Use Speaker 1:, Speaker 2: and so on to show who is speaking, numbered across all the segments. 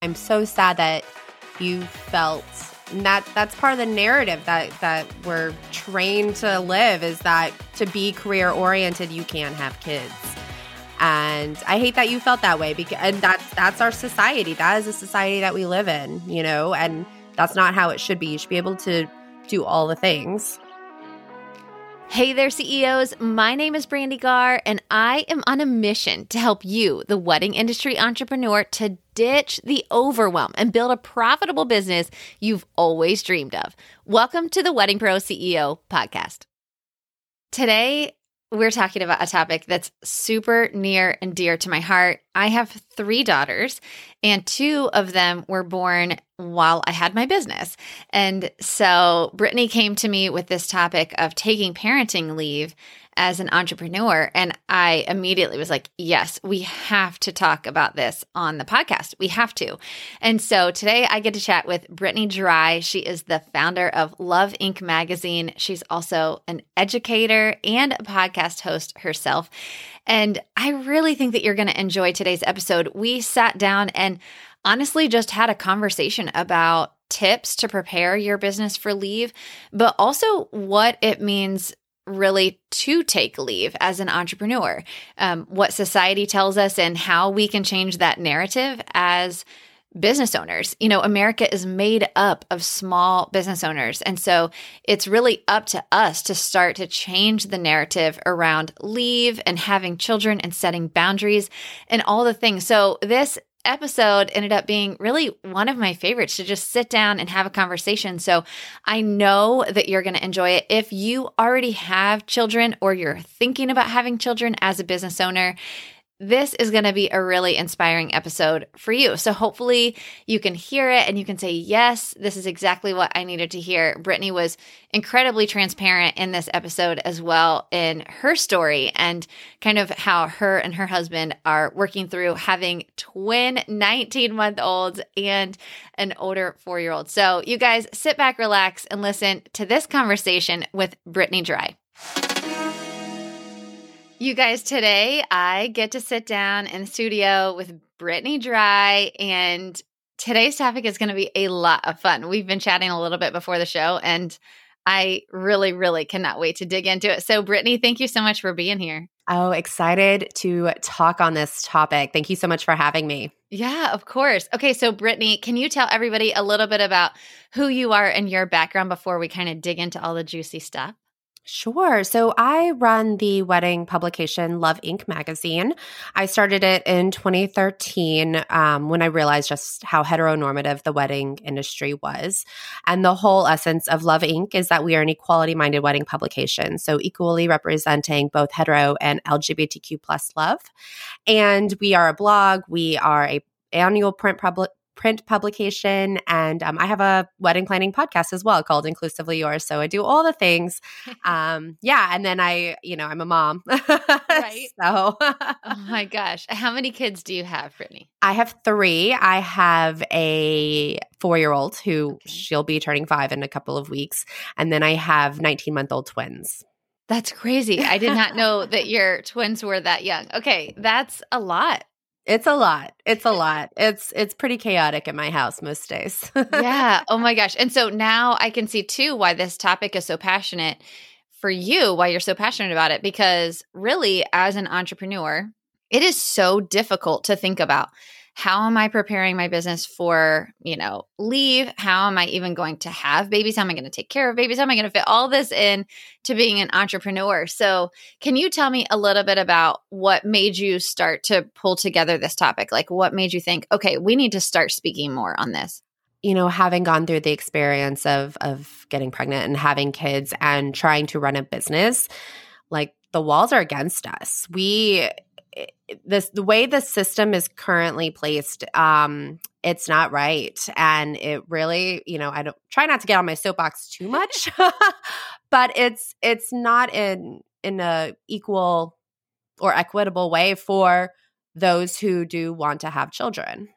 Speaker 1: I'm so sad that you felt that that's part of the narrative that that we're trained to live is that to be career oriented you can't have kids. And I hate that you felt that way because and that's that's our society. That is a society that we live in, you know, and that's not how it should be. You should be able to do all the things.
Speaker 2: Hey there, CEOs. My name is Brandi Garr, and I am on a mission to help you, the wedding industry entrepreneur, to ditch the overwhelm and build a profitable business you've always dreamed of. Welcome to the Wedding Pro CEO podcast. Today, we're talking about a topic that's super near and dear to my heart. I have three daughters, and two of them were born while I had my business. And so Brittny came to me with this topic of taking parenting leave as an entrepreneur. And I immediately was like, yes, we have to talk about this on the podcast. We have to. And so today I get to chat with Brittny Drye. She is the founder of Love Inc. magazine. She's also an educator and a podcast host herself. And I really think that you're going to enjoy today's episode. We sat down and honestly just had a conversation about tips to prepare your business for leave, but also what it means really to take leave as an entrepreneur, um, what society tells us, and how we can change that narrative as business owners. You know, America is made up of small business owners. And so it's really up to us to start to change the narrative around leave and having children and setting boundaries and all the things. So this episode ended up being really one of my favorites to just sit down and have a conversation. So I know that you're going to enjoy it. If you already have children or you're thinking about having children as a business owner, this is going to be a really inspiring episode for you. So hopefully you can hear it and you can say, yes, this is exactly what I needed to hear. Brittny was incredibly transparent in this episode as well in her story and kind of how her and her husband are working through having twin 19 month olds and an older four year old. So you guys sit back, relax, and listen to this conversation with Brittny Drye. You guys, today I get to sit down in the studio with Brittny Drye, and today's topic is going to be a lot of fun. We've been chatting a little bit before the show, and I really, really cannot wait to dig into it. So, Brittny, thank you so much for being here.
Speaker 1: Oh, excited to talk on this topic. Thank you so much for having me.
Speaker 2: Yeah, of course. Okay, so Brittny, can you tell everybody a little bit about who you are and your background before we kind of dig into all the juicy stuff?
Speaker 1: Sure. So I run the wedding publication Love Inc. magazine. I started it in 2013 um, when I realized just how heteronormative the wedding industry was. And the whole essence of Love Inc. is that we are an equality minded wedding publication. So equally representing both hetero and LGBTQ plus love. And we are a blog. We are a annual print public print publication, and um, I have a wedding planning podcast as well called Inclusively Yours. So I do all the things. Um, yeah, and then I, you know, I'm a mom.
Speaker 2: right. So, oh my gosh, how many kids do you have, Brittny?
Speaker 1: I have three. I have a four year old who okay. she'll be turning five in a couple of weeks, and then I have 19 month old twins.
Speaker 2: That's crazy. I did not know that your twins were that young. Okay, that's a lot.
Speaker 1: It's a lot. It's a lot. It's it's pretty chaotic in my house most days.
Speaker 2: yeah. Oh my gosh. And so now I can see too why this topic is so passionate for you, why you're so passionate about it because really as an entrepreneur, it is so difficult to think about how am I preparing my business for, you know, leave? How am I even going to have babies? How am I going to take care of babies? How am I going to fit all this in to being an entrepreneur? So, can you tell me a little bit about what made you start to pull together this topic? Like what made you think, okay, we need to start speaking more on this?
Speaker 1: you know having gone through the experience of of getting pregnant and having kids and trying to run a business like the walls are against us we this the way the system is currently placed um it's not right. And it really you know i don't try not to get on my soapbox too much but it's it's not in in a equal or equitable way for those who do want to have children.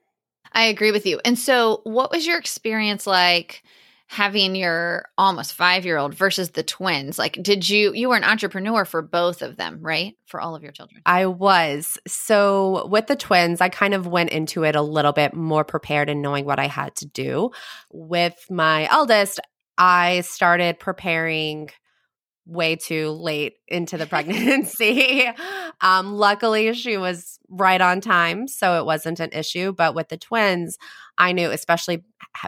Speaker 2: I agree with you. And so what was your experience like having your almost five year old versus the twins? Like, did you, you were an entrepreneur for both of them, right? For all of your children?
Speaker 1: I was. So with the twins, I kind of went into it a little bit more prepared and knowing what I had to do. With my eldest, I started preparing way too late into the pregnancy. um, luckily, she was right on time, so it wasn't an issue. But with the twins, I knew, especially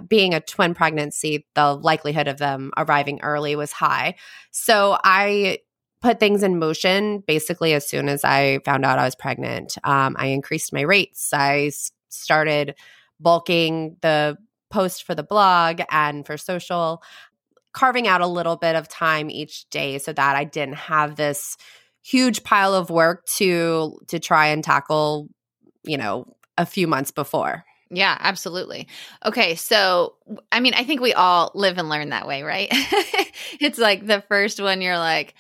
Speaker 1: being a twin pregnancy, the likelihood of them arriving early was high. So I put things in motion basically as soon as I found out I was pregnant. Um, I increased my rates. I started bulking the post for the blog and for social carving out a little bit of time each day so that I didn't have this huge pile of work to to try and tackle, you know, a few months before.
Speaker 2: Yeah, absolutely. Okay, so I mean, I think we all live and learn that way, right? it's like the first one you're like,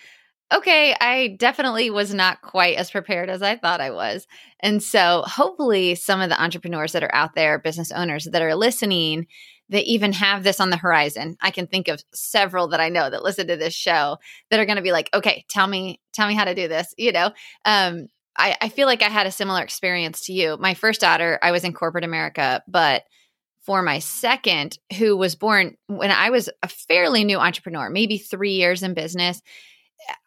Speaker 2: okay, I definitely was not quite as prepared as I thought I was. And so, hopefully, some of the entrepreneurs that are out there, business owners that are listening, that even have this on the horizon. I can think of several that I know that listen to this show that are going to be like, okay, tell me, tell me how to do this. You know, um, I, I feel like I had a similar experience to you. My first daughter, I was in corporate America, but for my second, who was born when I was a fairly new entrepreneur, maybe three years in business,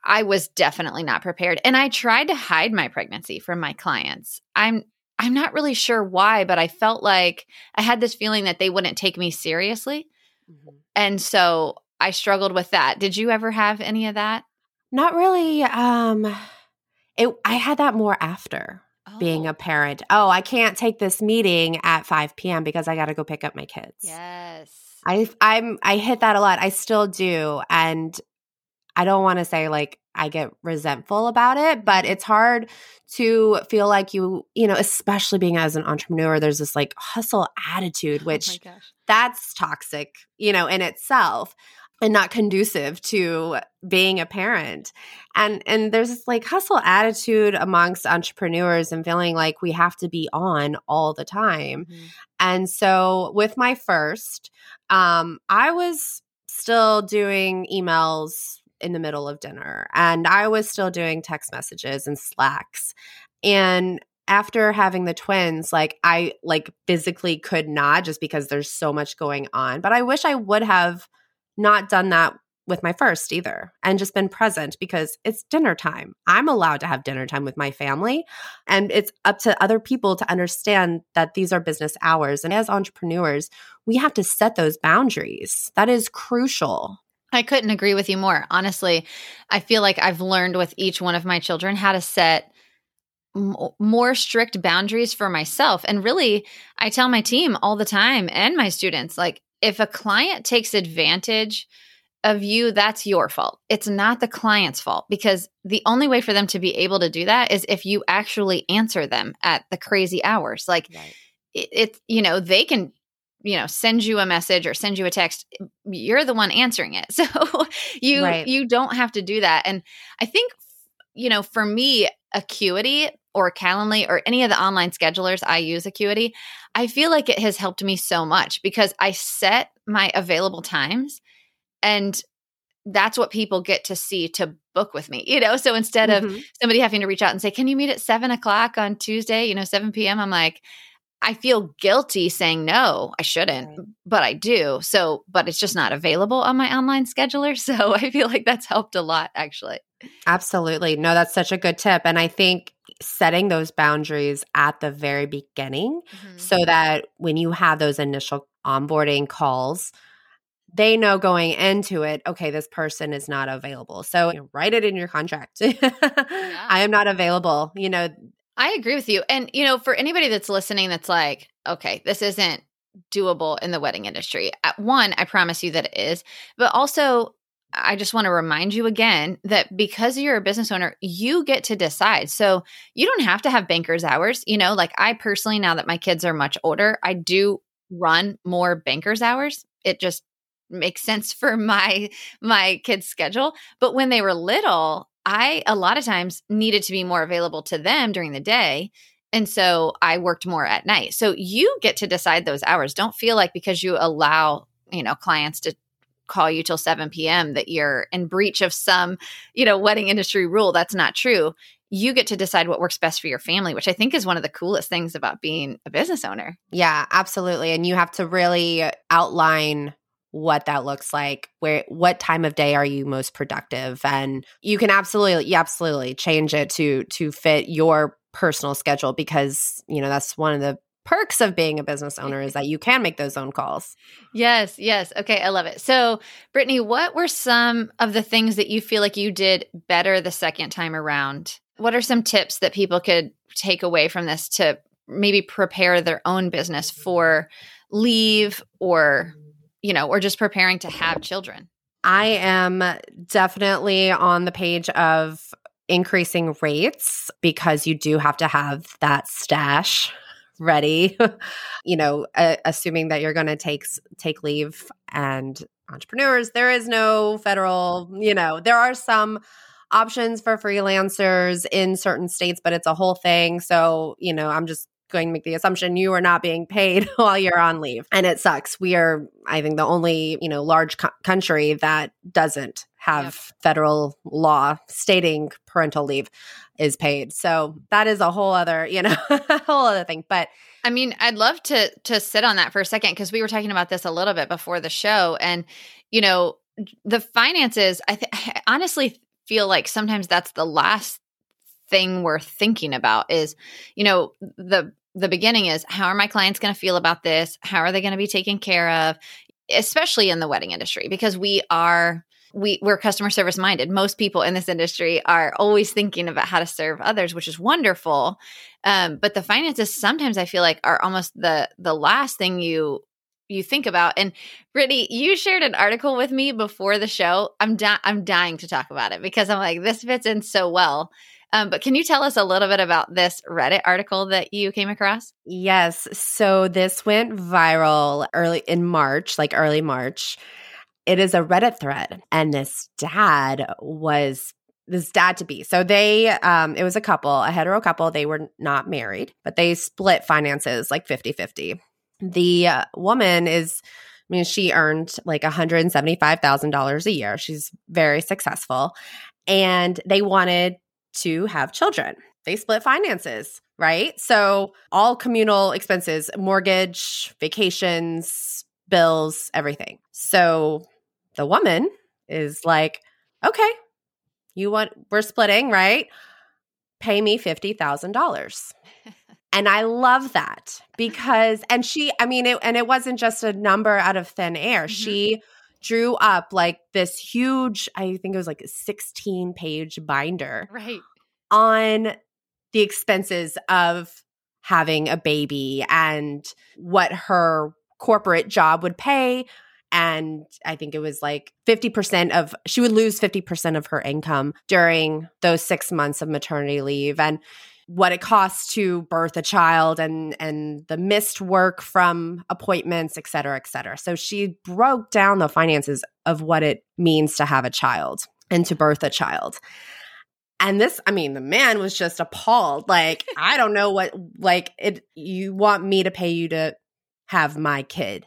Speaker 2: I was definitely not prepared. And I tried to hide my pregnancy from my clients. I'm I'm not really sure why, but I felt like I had this feeling that they wouldn't take me seriously. Mm-hmm. And so I struggled with that. Did you ever have any of that?
Speaker 1: Not really. Um it I had that more after oh. being a parent. Oh, I can't take this meeting at 5 p.m. because I got to go pick up my kids.
Speaker 2: Yes.
Speaker 1: I I'm I hit that a lot. I still do and I don't want to say like I get resentful about it, but it's hard to feel like you, you know, especially being as an entrepreneur, there's this like hustle attitude, oh which oh that's toxic, you know, in itself and not conducive to being a parent. And and there's this like hustle attitude amongst entrepreneurs and feeling like we have to be on all the time. Mm-hmm. And so with my first, um I was still doing emails in the middle of dinner and I was still doing text messages and slacks. And after having the twins, like I like physically could not just because there's so much going on. But I wish I would have not done that with my first either and just been present because it's dinner time. I'm allowed to have dinner time with my family and it's up to other people to understand that these are business hours and as entrepreneurs, we have to set those boundaries. That is crucial.
Speaker 2: I couldn't agree with you more. Honestly, I feel like I've learned with each one of my children how to set m- more strict boundaries for myself. And really, I tell my team all the time and my students like, if a client takes advantage of you, that's your fault. It's not the client's fault because the only way for them to be able to do that is if you actually answer them at the crazy hours. Like, right. it, it, you know, they can you know send you a message or send you a text you're the one answering it. So you right. you don't have to do that. And i think you know for me acuity or calendly or any of the online schedulers i use acuity. I feel like it has helped me so much because i set my available times and that's what people get to see to book with me you know? So instead mm-hmm. of somebody having to reach out and say can you meet at seven o'clock on tuesday? You know 7 p.m i'm like I feel guilty saying no, I shouldn't, right. but I do. So, but it's just not available on my online scheduler. So I feel like that's helped a lot, actually.
Speaker 1: Absolutely. No, that's such a good tip. And I think setting those boundaries at the very beginning mm-hmm. so that when you have those initial onboarding calls, they know going into it, okay, this person is not available. So you know, write it in your contract. yeah. I am not available. You know,
Speaker 2: I agree with you. And, you know, for anybody that's listening that's like, okay, this isn't doable in the wedding industry, at one, I promise you that it is. But also, I just want to remind you again that because you're a business owner, you get to decide. So you don't have to have banker's hours. You know, like I personally, now that my kids are much older, I do run more banker's hours. It just makes sense for my my kids schedule but when they were little I a lot of times needed to be more available to them during the day. And so I worked more at night. So you get to decide those hours. Don't feel like because you allow, you know, clients to call you till 7 p.m. that you're in breach of some, you know, wedding industry rule. That's not true. You get to decide what works best for your family, which I think is one of the coolest things about being a business owner.
Speaker 1: Yeah, absolutely. And you have to really outline what that looks like where what time of day are you most productive and you can absolutely absolutely change it to to fit your personal schedule because you know that's one of the perks of being a business owner is that you can make those own calls.
Speaker 2: Yes, yes. Okay, I love it. So, Brittny, what were some of the things that you feel like you did better the second time around? What are some tips that people could take away from this to maybe prepare their own business for leave or, you know, or just preparing to have children?
Speaker 1: I am definitely on the page of increasing rates because you do have to have that stash ready you know uh, assuming that you're going to take take leave and entrepreneurs there is no federal you know there are some options for freelancers in certain states but it's a whole thing so you know i'm just going to make the assumption you are not being paid while you're on leave and it sucks we are i think the only you know large co- country that doesn't have yep. federal law stating parental leave is paid. So that is a whole other, you know, whole other thing. But
Speaker 2: I mean, I'd love to to sit on that for a second because we were talking about this a little bit before the show, and you know, the finances. I, th- I honestly feel like sometimes that's the last thing we're thinking about is, you know, the the beginning is how are my clients going to feel about this? How are they going to be taken care of? Especially in the wedding industry, because we are we we're customer service minded. Most people in this industry are always thinking about how to serve others, which is wonderful. Um, but the finances sometimes I feel like are almost the the last thing you you think about. And Brittny, you shared an article with me before the show. I'm di- I'm dying to talk about it because I'm like this fits in so well. Um, but can you tell us a little bit about this Reddit article that you came across?
Speaker 1: Yes. So this went viral early in March, like early March it is a Reddit thread, and this dad was this dad to be. So they, um, it was a couple, a hetero couple. They were not married, but they split finances like 50 50. The uh, woman is, I mean, she earned like $175,000 a year. She's very successful. And they wanted to have children. They split finances, right? So all communal expenses, mortgage, vacations, bills, everything. So the woman is like, okay, you want, we're splitting, right? Pay me $50,000. and I love that because, and she, I mean, it, and it wasn't just a number out of thin air. Mm-hmm. She drew up like this huge, I think it was like a 16 page binder.
Speaker 2: Right.
Speaker 1: On the expenses of having a baby and what her corporate job would pay and I think it was like 50% of, she would lose 50% of her income during those six months of maternity leave. And what it costs to birth a child and and the missed work from appointments et cetera et cetera so she broke down the finances of what it means to have a child and to birth a child and this i mean the man was just appalled like i don't know what like it you want me to pay you to have my kid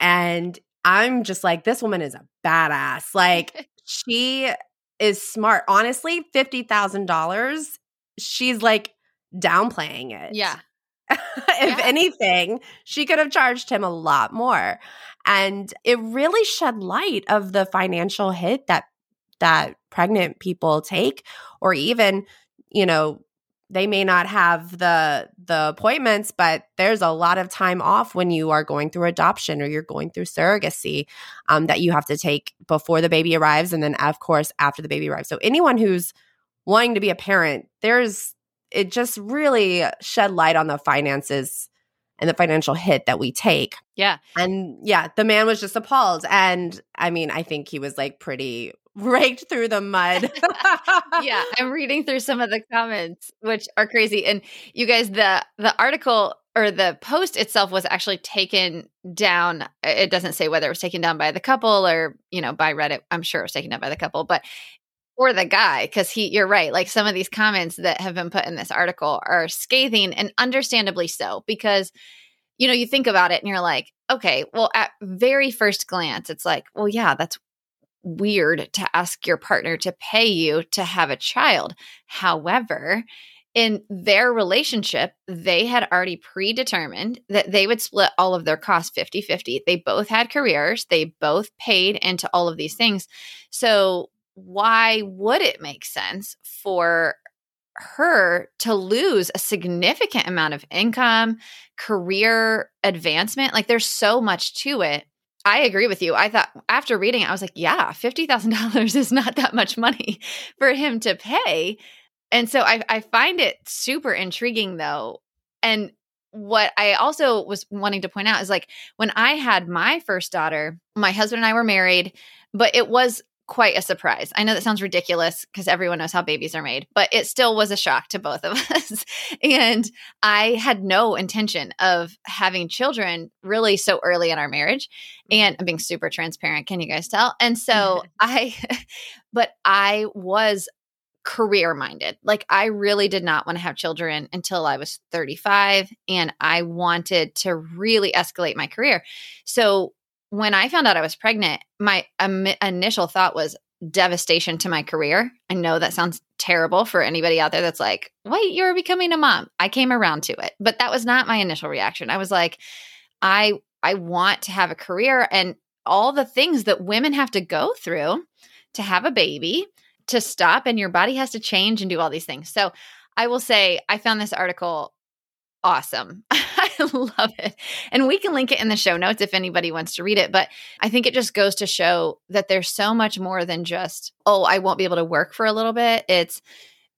Speaker 1: and I'm just like, this woman is a badass. Like, she is smart. Honestly, $50,000, she's like downplaying it.
Speaker 2: Yeah.
Speaker 1: if yeah. anything, she could have charged him a lot more. And it really shed light of the financial hit that that pregnant people take or even, you know, they may not have the the appointments but there's a lot of time off when you are going through adoption or you're going through surrogacy um, that you have to take before the baby arrives and then of course after the baby arrives so anyone who's wanting to be a parent there's it just really shed light on the finances and the financial hit that we take.
Speaker 2: Yeah.
Speaker 1: And yeah the man was just appalled. And i mean i think he was like pretty raked through the mud.
Speaker 2: yeah, I'm reading through some of the comments which are crazy. And you guys the the article or the post itself was actually taken down. It doesn't say whether it was taken down by the couple or you know by Reddit. I'm sure it was taken down by the couple, but or the guy because he you're right like some of these comments that have been put in this article are scathing and understandably so because you know, you think about it and you're like, okay, well, at very first glance, it's like, well, yeah, that's weird to ask your partner to pay you to have a child. However, in their relationship, they had already predetermined that they would split all of their costs 50 50. They both had careers, they both paid into all of these things. So, why would it make sense for her to lose a significant amount of income, career advancement? Like, there's so much to it. I agree with you. I thought after reading it, I was like, yeah, $50,000 is not that much money for him to pay and so I, I find it super intriguing though. And what I also was wanting to point out is like when I had my first daughter, my husband and I were married, but it was quite a surprise. I know that sounds ridiculous because everyone knows how babies are made, but it still was a shock to both of us. and I had no intention of having children really so early in our marriage. And I'm being super transparent. Can you guys tell? And so I, but I was career minded. Like I really did not want to have children until I was 35 and I wanted to really escalate my career. So when I found out I was pregnant, my um, initial thought was devastation to my career. I know that sounds terrible for anybody out there that's like, "Wait, you're becoming a mom." I came around to it, but that was not my initial reaction. I was like, I I want to have a career and all the things that women have to go through to have a baby to stop and your body has to change and do all these things. So I will say I found this article awesome. Love it. And we can link it in the show notes if anybody wants to read it. But I think it just goes to show that there's so much more than just, oh, I won't be able to work for a little bit. It's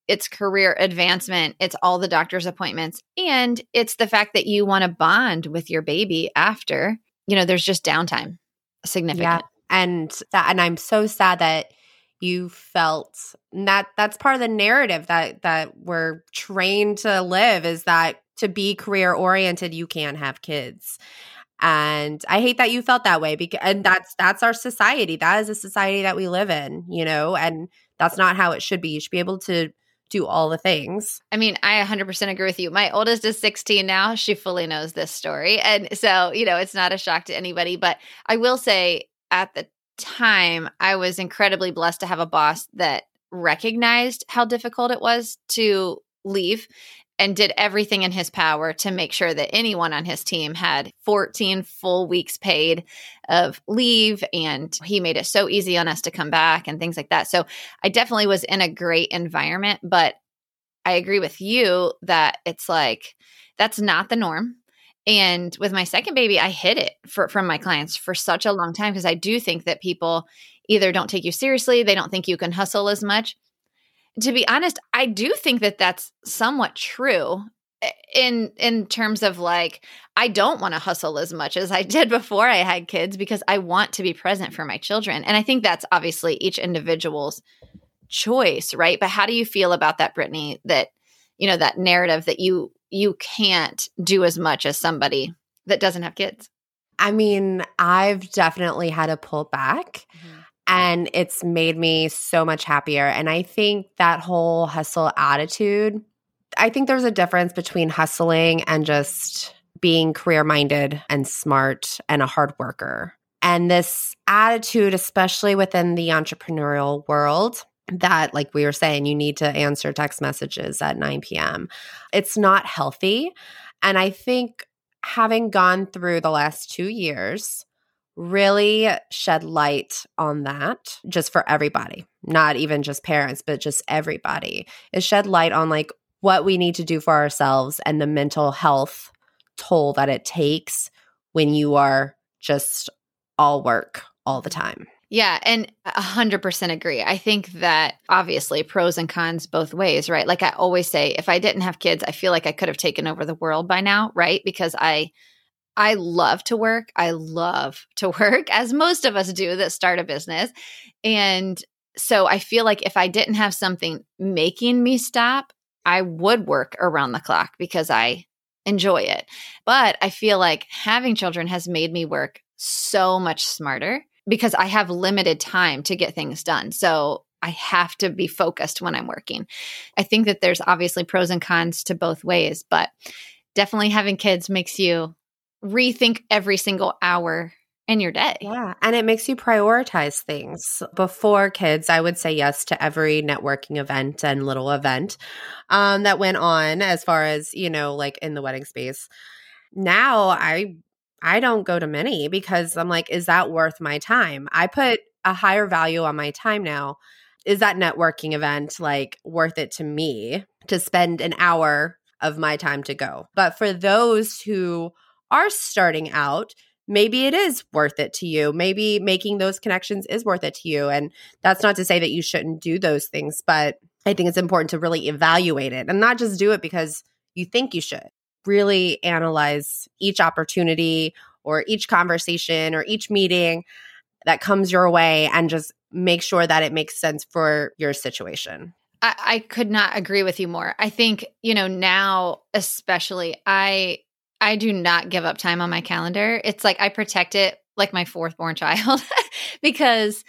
Speaker 2: it's career advancement, it's all the doctor's appointments, and it's the fact that you want to bond with your baby after. You know, there's just downtime significant. Yeah.
Speaker 1: And that and I'm so sad that you felt that that's part of the narrative that that we're trained to live is that to be career oriented you can't have kids and i hate that you felt that way because and that's that's our society that is a society that we live in you know and that's not how it should be you should be able to do all the things.
Speaker 2: I mean, I 100% agree with you. My oldest is 16 now. She fully knows this story. And so, you know, it's not a shock to anybody. But I will say at the time, I was incredibly blessed to have a boss that recognized how difficult it was to leave and did everything in his power to make sure that anyone on his team had 14 full weeks paid of leave. And he made it so easy on us to come back and things like that. So I definitely was in a great environment, but I agree with you that it's like that's not the norm. And with my second baby, I hid it for, from my clients for such a long time because I do think that people either don't take you seriously, they don't think you can hustle as much. To be honest, I do think that that's somewhat true eh, in in terms of like I don't want to hustle as much as I did before I had kids because I want to be present for my children. And I think that's obviously each individual's choice, right? But how do you feel about that Brittny that you know that narrative that you you can't do as much as somebody that doesn't have kids?
Speaker 1: I mean, I've definitely had to pull back. Mm-hmm. And it's made me so much happier. And I think that whole hustle attitude, I think there's a difference between hustling and just being career minded and smart and a hard worker. And this attitude, especially within the entrepreneurial world, that, like we were saying, you need to answer text messages at 9 p.m. It's not healthy. And I think having gone through the last two years really shed light on that just for everybody, not even just parents, but just everybody. It shed light on like what we need to do for ourselves and the mental health toll that it takes when you are just all work all the time.
Speaker 2: Yeah, and 100% agree. I think that obviously pros and cons both ways, right? Like I always say, if I didn't have kids, I feel like I could have taken over the world by now, right? Because I I love to work. I love to work as most of us do that start a business. And so I feel like if I didn't have something making me stop, I would work around the clock because I enjoy it. But I feel like having children has made me work so much smarter because I have limited time to get things done. So I have to be focused when I'm working. I think that there's obviously pros and cons to both ways, but definitely having kids makes you rethink every single hour in your day.
Speaker 1: Yeah. And it makes you prioritize things. Before kids, I would say yes to every networking event and little event um, that went on as far as, you know, like in the wedding space. Now I I don't go to many because I'm like, is that worth my time? I put a higher value on my time now. Is that networking event like worth it to me to spend an hour of my time to go? But for those who are starting out, maybe it is worth it to you. Maybe making those connections is worth it to you. And that's not to say that you shouldn't do those things, but I think it's important to really evaluate it and not just do it because you think you should. Really analyze each opportunity or each conversation or each meeting that comes your way and just make sure that it makes sense for your situation.
Speaker 2: I, I could not agree with you more. I think, you know, now especially, I I do not give up time on my calendar. It's like I protect it like my fourth born child because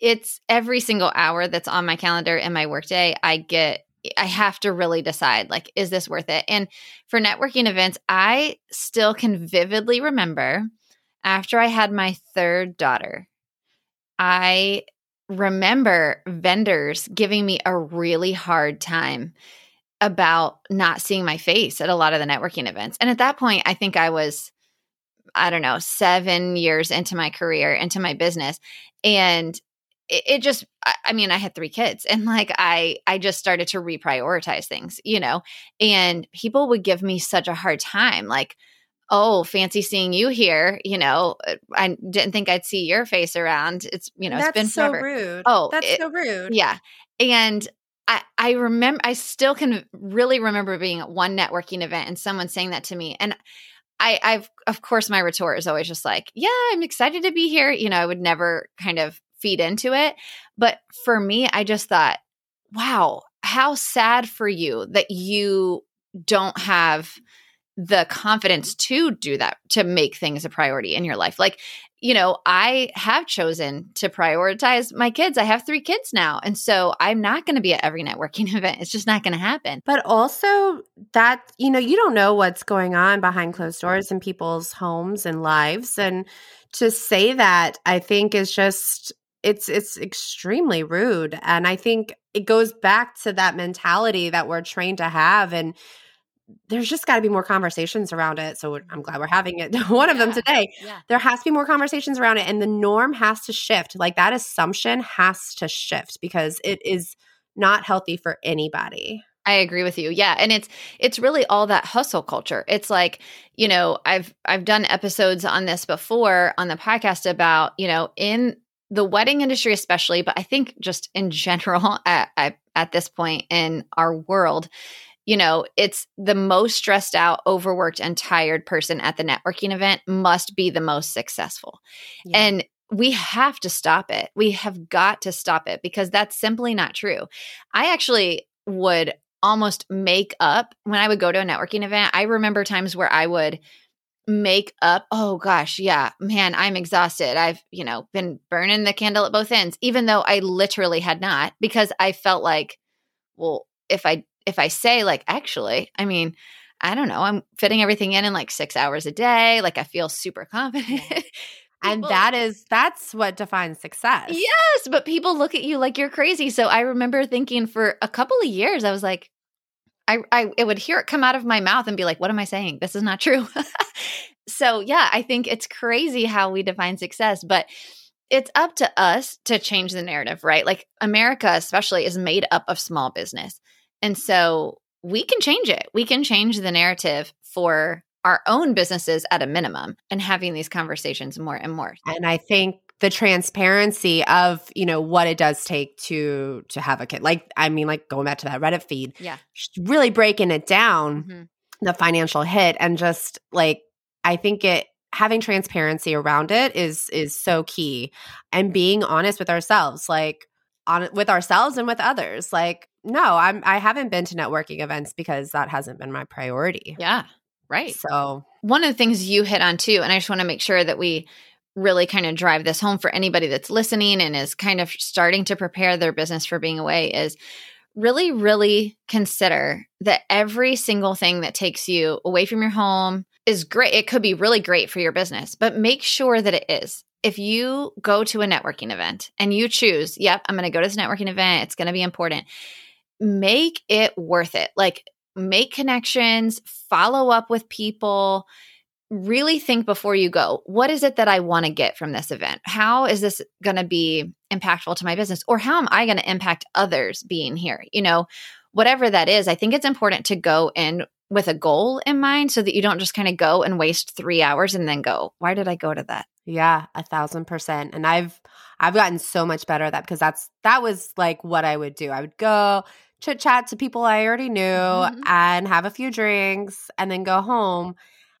Speaker 2: it's every single hour that's on my calendar in my workday. I get, I have to really decide like, is this worth it? And for networking events, I still can vividly remember after I had my third daughter, I remember vendors giving me a really hard time about not seeing my face at a lot of the networking events. And at that point, I think I was, I don't know, seven years into my career, into my business. And it, it just, I mean, I had three kids and like I, I just started to reprioritize things, you know, and people would give me such a hard time. Like, oh, fancy seeing you here. You know, I didn't think I'd see your face around. It's, you know,
Speaker 1: That's
Speaker 2: it's been
Speaker 1: so
Speaker 2: forever.
Speaker 1: rude.
Speaker 2: Oh,
Speaker 1: That's
Speaker 2: it-
Speaker 1: so rude.
Speaker 2: Yeah. And I, I remember, I still can really remember being at one networking event and someone saying that to me. And I, I've, of course, my retort is always just like, yeah, I'm excited to be here. You know, I would never kind of feed into it. But for me, I just thought, wow, how sad for you that you don't have the confidence to do that, to make things a priority in your life. Like, you know, I have chosen to prioritize my kids. I have three kids now. And so I'm not going to be at every networking event. It's just not going to happen.
Speaker 1: But also that, you know, you don't know what's going on behind closed doors in people's homes and lives. And to say that, I think is just it's it's extremely rude. And I think it goes back to that mentality that we're trained to have. And there's just got to be more conversations around it. So I'm mm-hmm. glad we're having it. One of them today.
Speaker 2: Yeah.
Speaker 1: There has to be more conversations around it, and the norm has to shift. Like that assumption has to shift because it is not healthy for anybody.
Speaker 2: I agree with you. Yeah, and it's it's really all that hustle culture. It's like, you know, I've I've done episodes on this before on the podcast about, you know, in the wedding industry especially, but I think just in general at at, at this point in our world, you know, it's the most stressed out, overworked and tired person at the networking event must be the most successful.
Speaker 1: Yeah.
Speaker 2: And we have to stop it. We have got to stop it because that's simply not true. I actually would almost make up when I would go to a networking event. I remember times where I would make up, oh gosh, yeah, man, I'm exhausted. I've, you know, been burning the candle at both ends, even though I literally had not, because I felt like, well, if I if I say like actually, I mean, I don't know, I'm fitting everything in in like 6 hours a day, like I feel super confident.
Speaker 1: And that is that's what defines success.
Speaker 2: Yes, but people look at you like you're crazy. So I remember thinking for a couple of years, I was like, I, I it would hear it come out of my mouth and be like, what am I saying? This is not true. so yeah, I think it's crazy how we define success, but it's up to us to change the narrative, right? Like America, especially, is made up of small business. And so we can change it. We can change the narrative for our own businesses at a minimum and having these conversations more and more.
Speaker 1: And I think the transparency of, you know, what it does take to to have a kid. Like I mean like going back to that Reddit feed,
Speaker 2: Yeah.
Speaker 1: really breaking it down,
Speaker 2: Mhm.
Speaker 1: the financial hit and just like I think it having transparency around it is is so key and being honest with ourselves like on with ourselves and with others like no i'm i haven't been to networking events because that hasn't been my priority
Speaker 2: Yeah. Right.
Speaker 1: so
Speaker 2: one of the things you hit on too, and I just want to make sure that we really kind of drive this home for anybody that's listening and is kind of starting to prepare their business for being away is really, really consider that every single thing that takes you away from your home is great. It could be really great for your business, but make sure that it is. If you go to a networking event and you choose, yep, I'm going to go to this networking event, it's going to be important, make it worth it. Like, make connections, follow up with people, really think before you go what is it that I want to get from this event? How is this going to be impactful to my business? Or how am I going to impact others being here? You know, whatever that is, I think it's important to go in with a goal in mind so that you don't just kind of go and waste three hours and then go, why did I go to that?
Speaker 1: Yeah, a thousand percent. And I've I've gotten so much better at that because that's that was like what I would do. I would go chit chat to people I already knew mm-hmm. and have a few drinks and then go home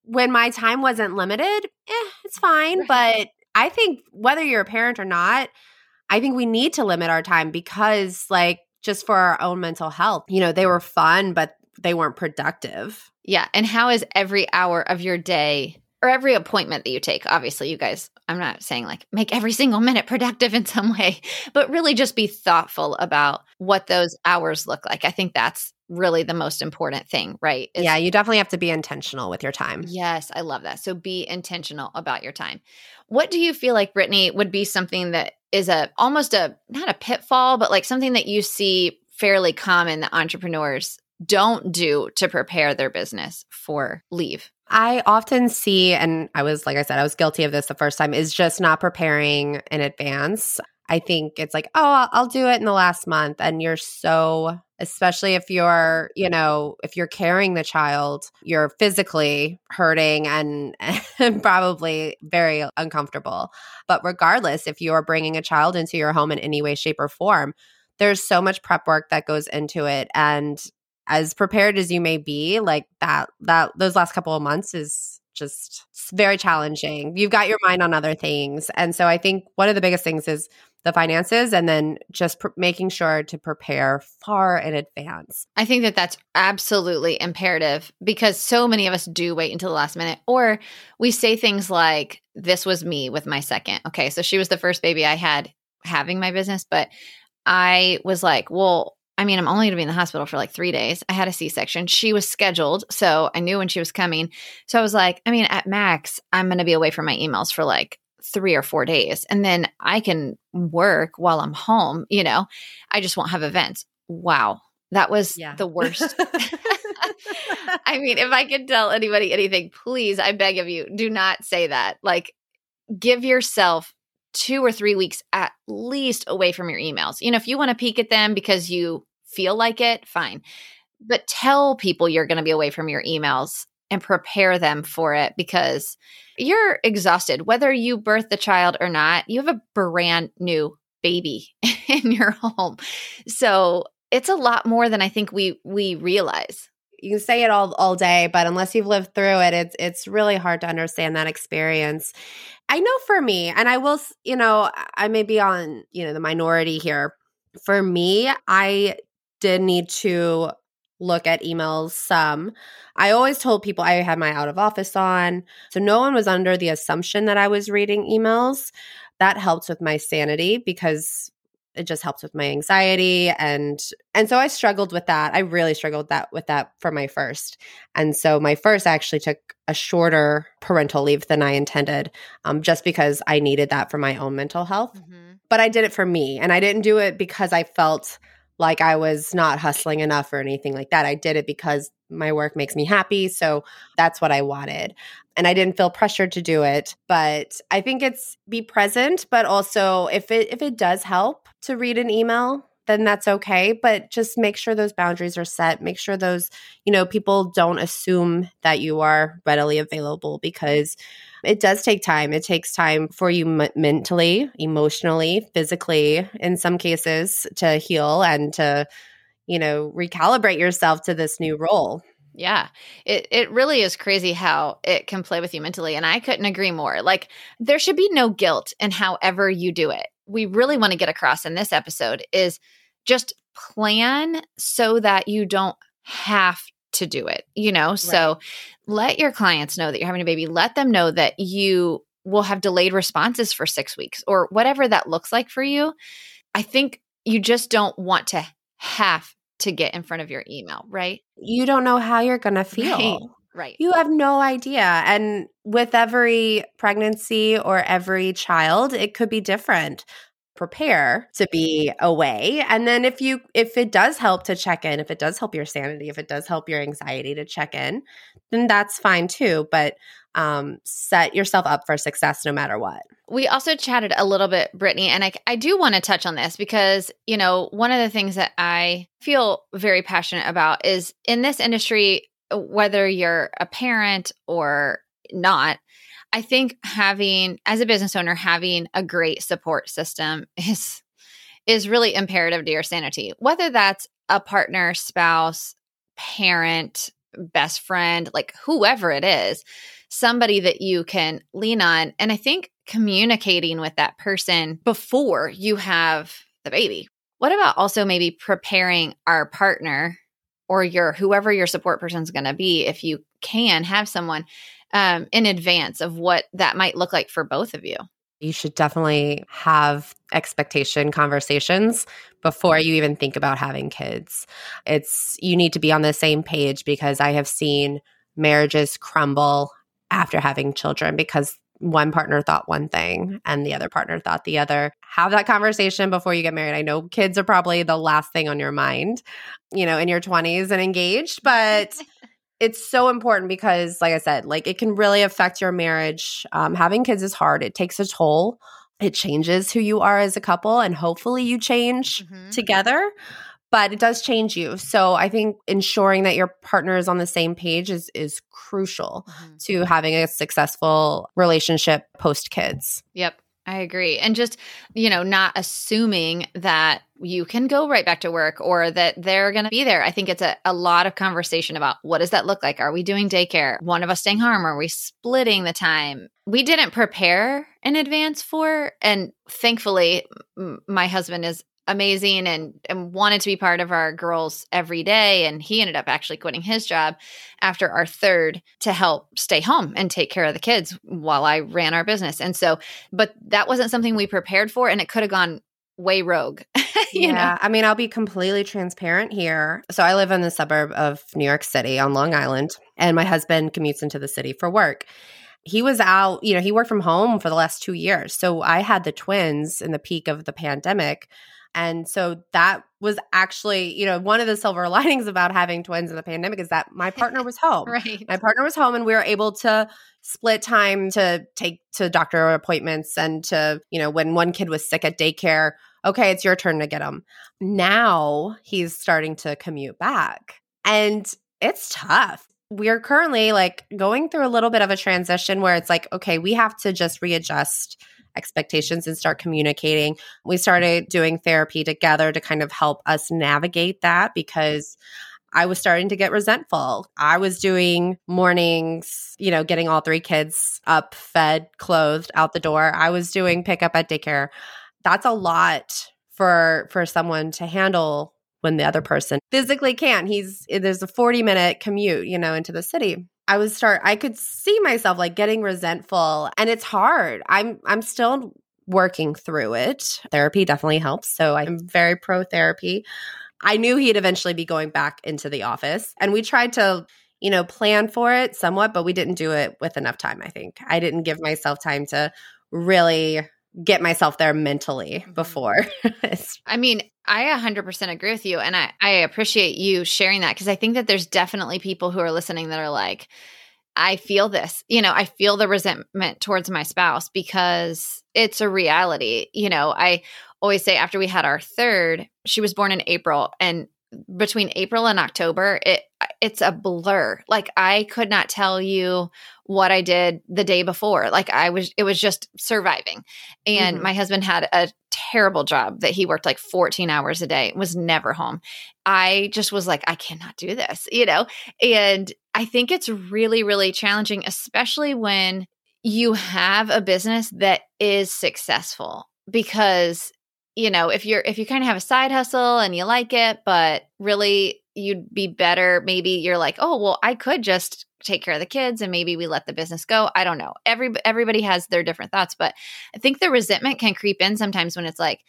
Speaker 1: when my time wasn't limited, eh, it's fine. But I think whether you're a parent or not, I think we need to limit our time because, like, just for our own mental health, you know, they were fun, but they weren't productive.
Speaker 2: Yeah. And how is every hour of your day or every appointment that you take? Obviously, you guys, I'm not saying like make every single minute productive in some way, but really just be thoughtful about what those hours look like. I think that's really the most important thing, right?
Speaker 1: Is, yeah, you definitely have to be intentional with your time.
Speaker 2: Yes, I love that. So be intentional about your time. What do you feel like, Brittny, would be something that is a almost a not a pitfall, but like something that you see fairly common that entrepreneurs don't do to prepare their business for leave?
Speaker 1: I often see, and I was, like I said, I was guilty of this the first time, is just not preparing in advance. I think it's like, oh, I'll, do it in the last month. And you're so, especially if you're, you know, if you're carrying the child, you're physically hurting and, and probably very uncomfortable. But regardless, if you're bringing a child into your home in any way, shape, or form, there's so much prep work that goes into it. And as prepared as you may be, like that, that, those last couple of months is just very challenging. You've got your mind on other things. And so I think one of the biggest things is the finances and then just pr- making sure to prepare far in advance.
Speaker 2: I think that that's absolutely imperative because so many of us do wait until the last minute or we say things like this was me with my second. Okay, so she was the first baby I had having my business, but I was like, well, I mean, I'm only going to be in the hospital for like three days. I had a C section. She was scheduled. So I knew when she was coming. So I was like, I mean, at max, I'm going to be away from my emails for like three or four days. And then I can work while I'm home. You know, I just won't have events. Wow. That was yeah. the worst. I mean, if I could tell anybody anything, please, I beg of you, do not say that. Like, give yourself two or three weeks at least away from your emails. You know, if you want to peek at them because you feel like it, fine. But tell people you're going to be away from your emails and prepare them for it because you're exhausted. Whether you birth the child or not, you have a brand new baby in your home. So it's a lot more than I think we we realize.
Speaker 1: You can say it all all day, but unless you've lived through it, it's it's really hard to understand that experience. I know for me, and I will, you know, I may be on, you know, the minority here. For me, I did need to look at emails some. I always told people I had my out of office on. So no one was under the assumption that I was reading emails. That helped with my sanity because it just helps with my anxiety and and so I struggled with that. I really struggled that with that for my first. And so my first actually took a shorter parental leave than I intended um, just because I needed that for my own mental health. Mm-hmm. But I did it for me and I didn't do it because I felt like I was not hustling enough or anything like that. I did it because my work makes me happy. So that's what I wanted. And I didn't feel pressured to do it. But I think it's be present, but also if it if it does help to read an email, then that's okay. But just make sure those boundaries are set. Make sure those, you know, people don't assume that you are readily available because it does take time. It takes time for you m- mentally, emotionally, physically, in some cases, to heal and to, you know, recalibrate yourself to this new role.
Speaker 2: Yeah. It it really is crazy how it can play with you mentally and I couldn't agree more. Like there should be no guilt in however you do it. We really want to get across in this episode is just plan so that you don't have to do it, you know? Right. So let your clients know that you're having a baby. Let them know that you will have delayed responses for six weeks or whatever that looks like for you. I think you just don't want to have to get in front of your email, right?
Speaker 1: You don't know how you're going to feel.
Speaker 2: Right. Right.
Speaker 1: You have no idea. And with every pregnancy or every child, it could be different. Prepare to be away. And then if you if it does help to check in, if it does help your sanity, if it does help your anxiety to check in, then that's fine too. But um, set yourself up for success no matter what.
Speaker 2: We also chatted a little bit, Brittny, and I, I do want to touch on this because, you know, one of the things that I feel very passionate about is in this industry, whether you're a parent or not, I think having as a business owner having a great support system is is really imperative to your sanity. Whether that's a partner, spouse, parent, best friend, like whoever it is, somebody that you can lean on. And I think communicating with that person before you have the baby. What about also maybe preparing our partner or your whoever your support person is going to be if you can have someone um, in advance of what that might look like for both of you
Speaker 1: you should definitely have expectation conversations before you even think about having kids. It's you need to be on the same page because I have seen marriages crumble after having children because one partner thought one thing and the other partner thought the other. Have that conversation before you get married. I know kids are probably the last thing on your mind, you know, in your 20s and engaged, but it's so important because, like I said, like it can really affect your marriage. Um, having kids is hard, it takes a toll. It changes who you are as a couple, and hopefully you change mm-hmm. together but it does change you. So I think ensuring that your partner is on the same page is is crucial mm-hmm. to having a successful relationship post kids.
Speaker 2: Yep. I agree. And just, you know, not assuming that you can go right back to work or that they're going to be there. I think it's a, a lot of conversation about what does that look like? Are we doing daycare? One of us staying home? Are we splitting the time? We didn't prepare in advance for, and thankfully, m- my husband is amazing and, and wanted to be part of our girls every day. And he ended up actually quitting his job after our third to help stay home and take care of the kids while I ran our business. And so, but that wasn't something we prepared for, and it could have gone way rogue.
Speaker 1: yeah. Know? I mean, I'll be completely transparent here. So I live in the suburb of New York City on Long Island, and my husband commutes into the city for work. He was out, you know, he worked from home for the last two years. So I had the twins in the peak of the pandemic. And so that was actually, you know, one of the silver linings about having twins in the pandemic is that my partner was home.
Speaker 2: right.
Speaker 1: My partner was home and we were able to split time to take to doctor appointments and to, you know, when one kid was sick at daycare, okay, it's your turn to get him. Now he's starting to commute back. And it's tough. We're currently like going through a little bit of a transition where it's like, okay, we have to just readjust expectations and start communicating. We started doing therapy together to kind of help us navigate that because I was starting to get resentful. I was doing mornings, you know, getting all three kids up, fed, clothed, out the door. I was doing pickup at daycare. That's a lot for for someone to handle when the other person physically can't. He's there's a 40 minute commute, you know, into the city. I would start I could see myself like getting resentful and it's hard. I'm I'm still working through it. Therapy definitely helps. So I'm very pro therapy. I knew he'd eventually be going back into the office and we tried to you know plan for it somewhat but we didn't do it with enough time I think. I didn't give myself time to really get myself there mentally mm-hmm. before.
Speaker 2: I mean, I 100% agree with you. And I, I appreciate you sharing that because I think that there's definitely people who are listening that are like, I feel this, you know, I feel the resentment towards my spouse because it's a reality. You know, I always say after we had our third, she was born in April and between April and October, it it's a blur. Like I could not tell you what I did the day before. Like I was it was just surviving. And mm-hmm. my husband had a terrible job that he worked like 14 hours a day, was never home. I just was like I cannot do this, you know? And I think it's really really challenging especially when you have a business that is successful because you know, if you're if you kind of have a side hustle and you like it, but really you'd be better maybe you're like, "Oh, well, I could just take care of the kids and maybe we let the business go." I don't know. Every everybody has their different thoughts, but I think the resentment can creep in sometimes when it's like,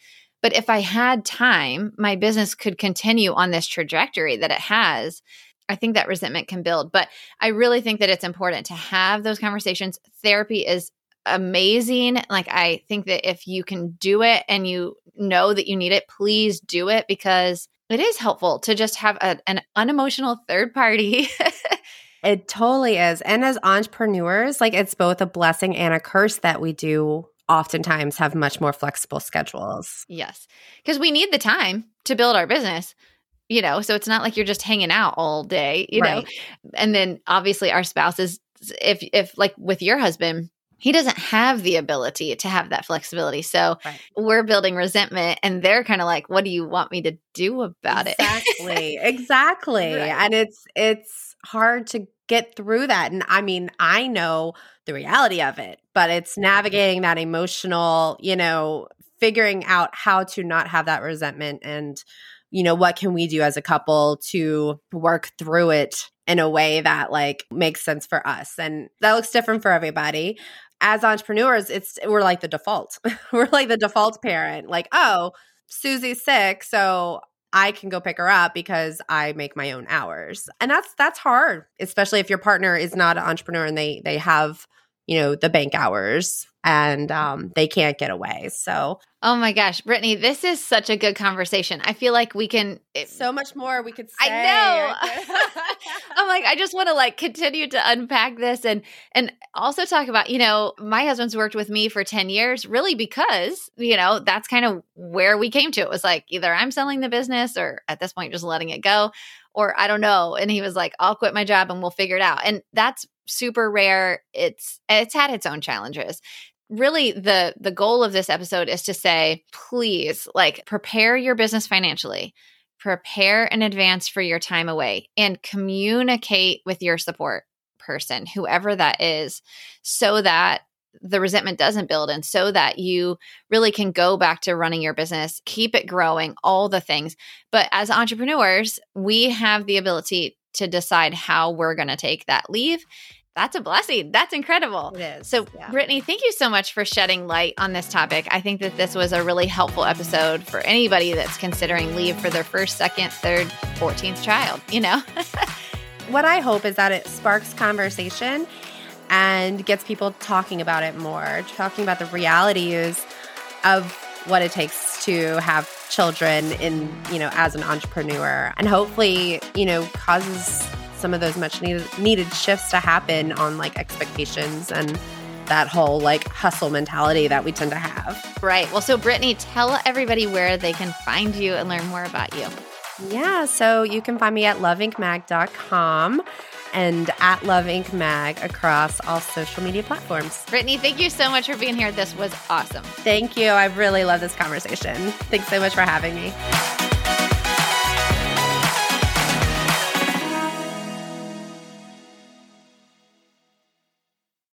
Speaker 2: But if I had time, my business could continue on this trajectory that it has. I think that resentment can build. But I really think that it's important to have those conversations. Therapy is amazing. Like, I think that if you can do it and you know that you need it, please do it because it is helpful to just have a, an unemotional third party.
Speaker 1: it totally is. And as entrepreneurs, like, it's both a blessing and a curse that we do oftentimes have much more flexible schedules.
Speaker 2: Yes. Because we need the time to build our business you know so it's not like you're just hanging out all day you right. know and then obviously our spouses if if like with your husband he doesn't have the ability to have that flexibility. So right. we're building resentment and they're kind of like, what do you want me to do about
Speaker 1: exactly, it? exactly. Exactly. Right. And it's it's hard to get through that. And I mean, I know the reality of it, but it's navigating that emotional, you know, figuring out how to not have that resentment and you know what can we do as a couple to work through it in a way that like makes sense for us and that looks different for everybody as entrepreneurs, it's we're like the default. we're like the default parent. Like, oh, Susie's sick, so I can go pick her up because I make my own hours. And that's that's hard, especially if your partner is not an entrepreneur and they they have, you know, the bank hours and um, they can't get away. So,
Speaker 2: oh my gosh, Brittny, this is such a good conversation. I feel like we can
Speaker 1: it, so much more we could say.
Speaker 2: I know. I'm like, I just want to like continue to unpack this and and also talk about, you know, my husband's worked with me for 10 years, really because, you know, that's kind of where we came to. It was like either I'm selling the business or at this point just letting it go or I don't know. And he was like, I'll quit my job and we'll figure it out. And that's super rare. It's it's had its own challenges really the the goal of this episode is to say please like prepare your business financially prepare in advance for your time away and communicate with your support person whoever that is so that the resentment doesn't build and so that you really can go back to running your business keep it growing all the things but as entrepreneurs we have the ability to decide how we're going to take that leave that's a blessing. That's incredible.
Speaker 1: It is.
Speaker 2: So, yeah. Brittny, thank you so much for shedding light on this topic. I think that this was a really helpful episode for anybody that's considering leave for their first, second, third, 14th child, you know?
Speaker 1: what I hope is that it sparks conversation and gets people talking about it more, talking about the realities of what it takes to have children in, you know, as an entrepreneur and hopefully, you know, causes some of those much needed needed shifts to happen on like expectations and that whole like hustle mentality that we tend to have.
Speaker 2: Right. Well, so Brittny, tell everybody where they can find you and learn more about you.
Speaker 1: Yeah, so you can find me at loveincmag.com and at Love Inc. Mag across all social media platforms.
Speaker 2: Brittny, thank you so much for being here. This was awesome.
Speaker 1: Thank you. I really love this conversation. Thanks so much for having me.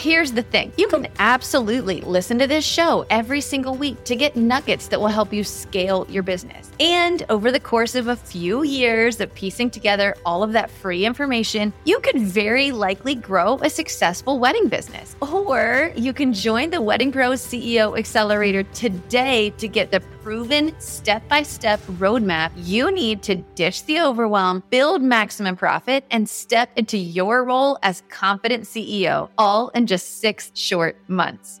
Speaker 3: Here's the thing you can absolutely listen to this show every single week to get nuggets that will help you scale your business. And over the course of a few years of piecing together all of that free information, you could very likely grow a successful wedding business. Or you can join the Wedding Pros CEO Accelerator today to get the proven step by step roadmap you need to ditch the overwhelm, build maximum profit, and step into your role as confident CEO, all in just six short months.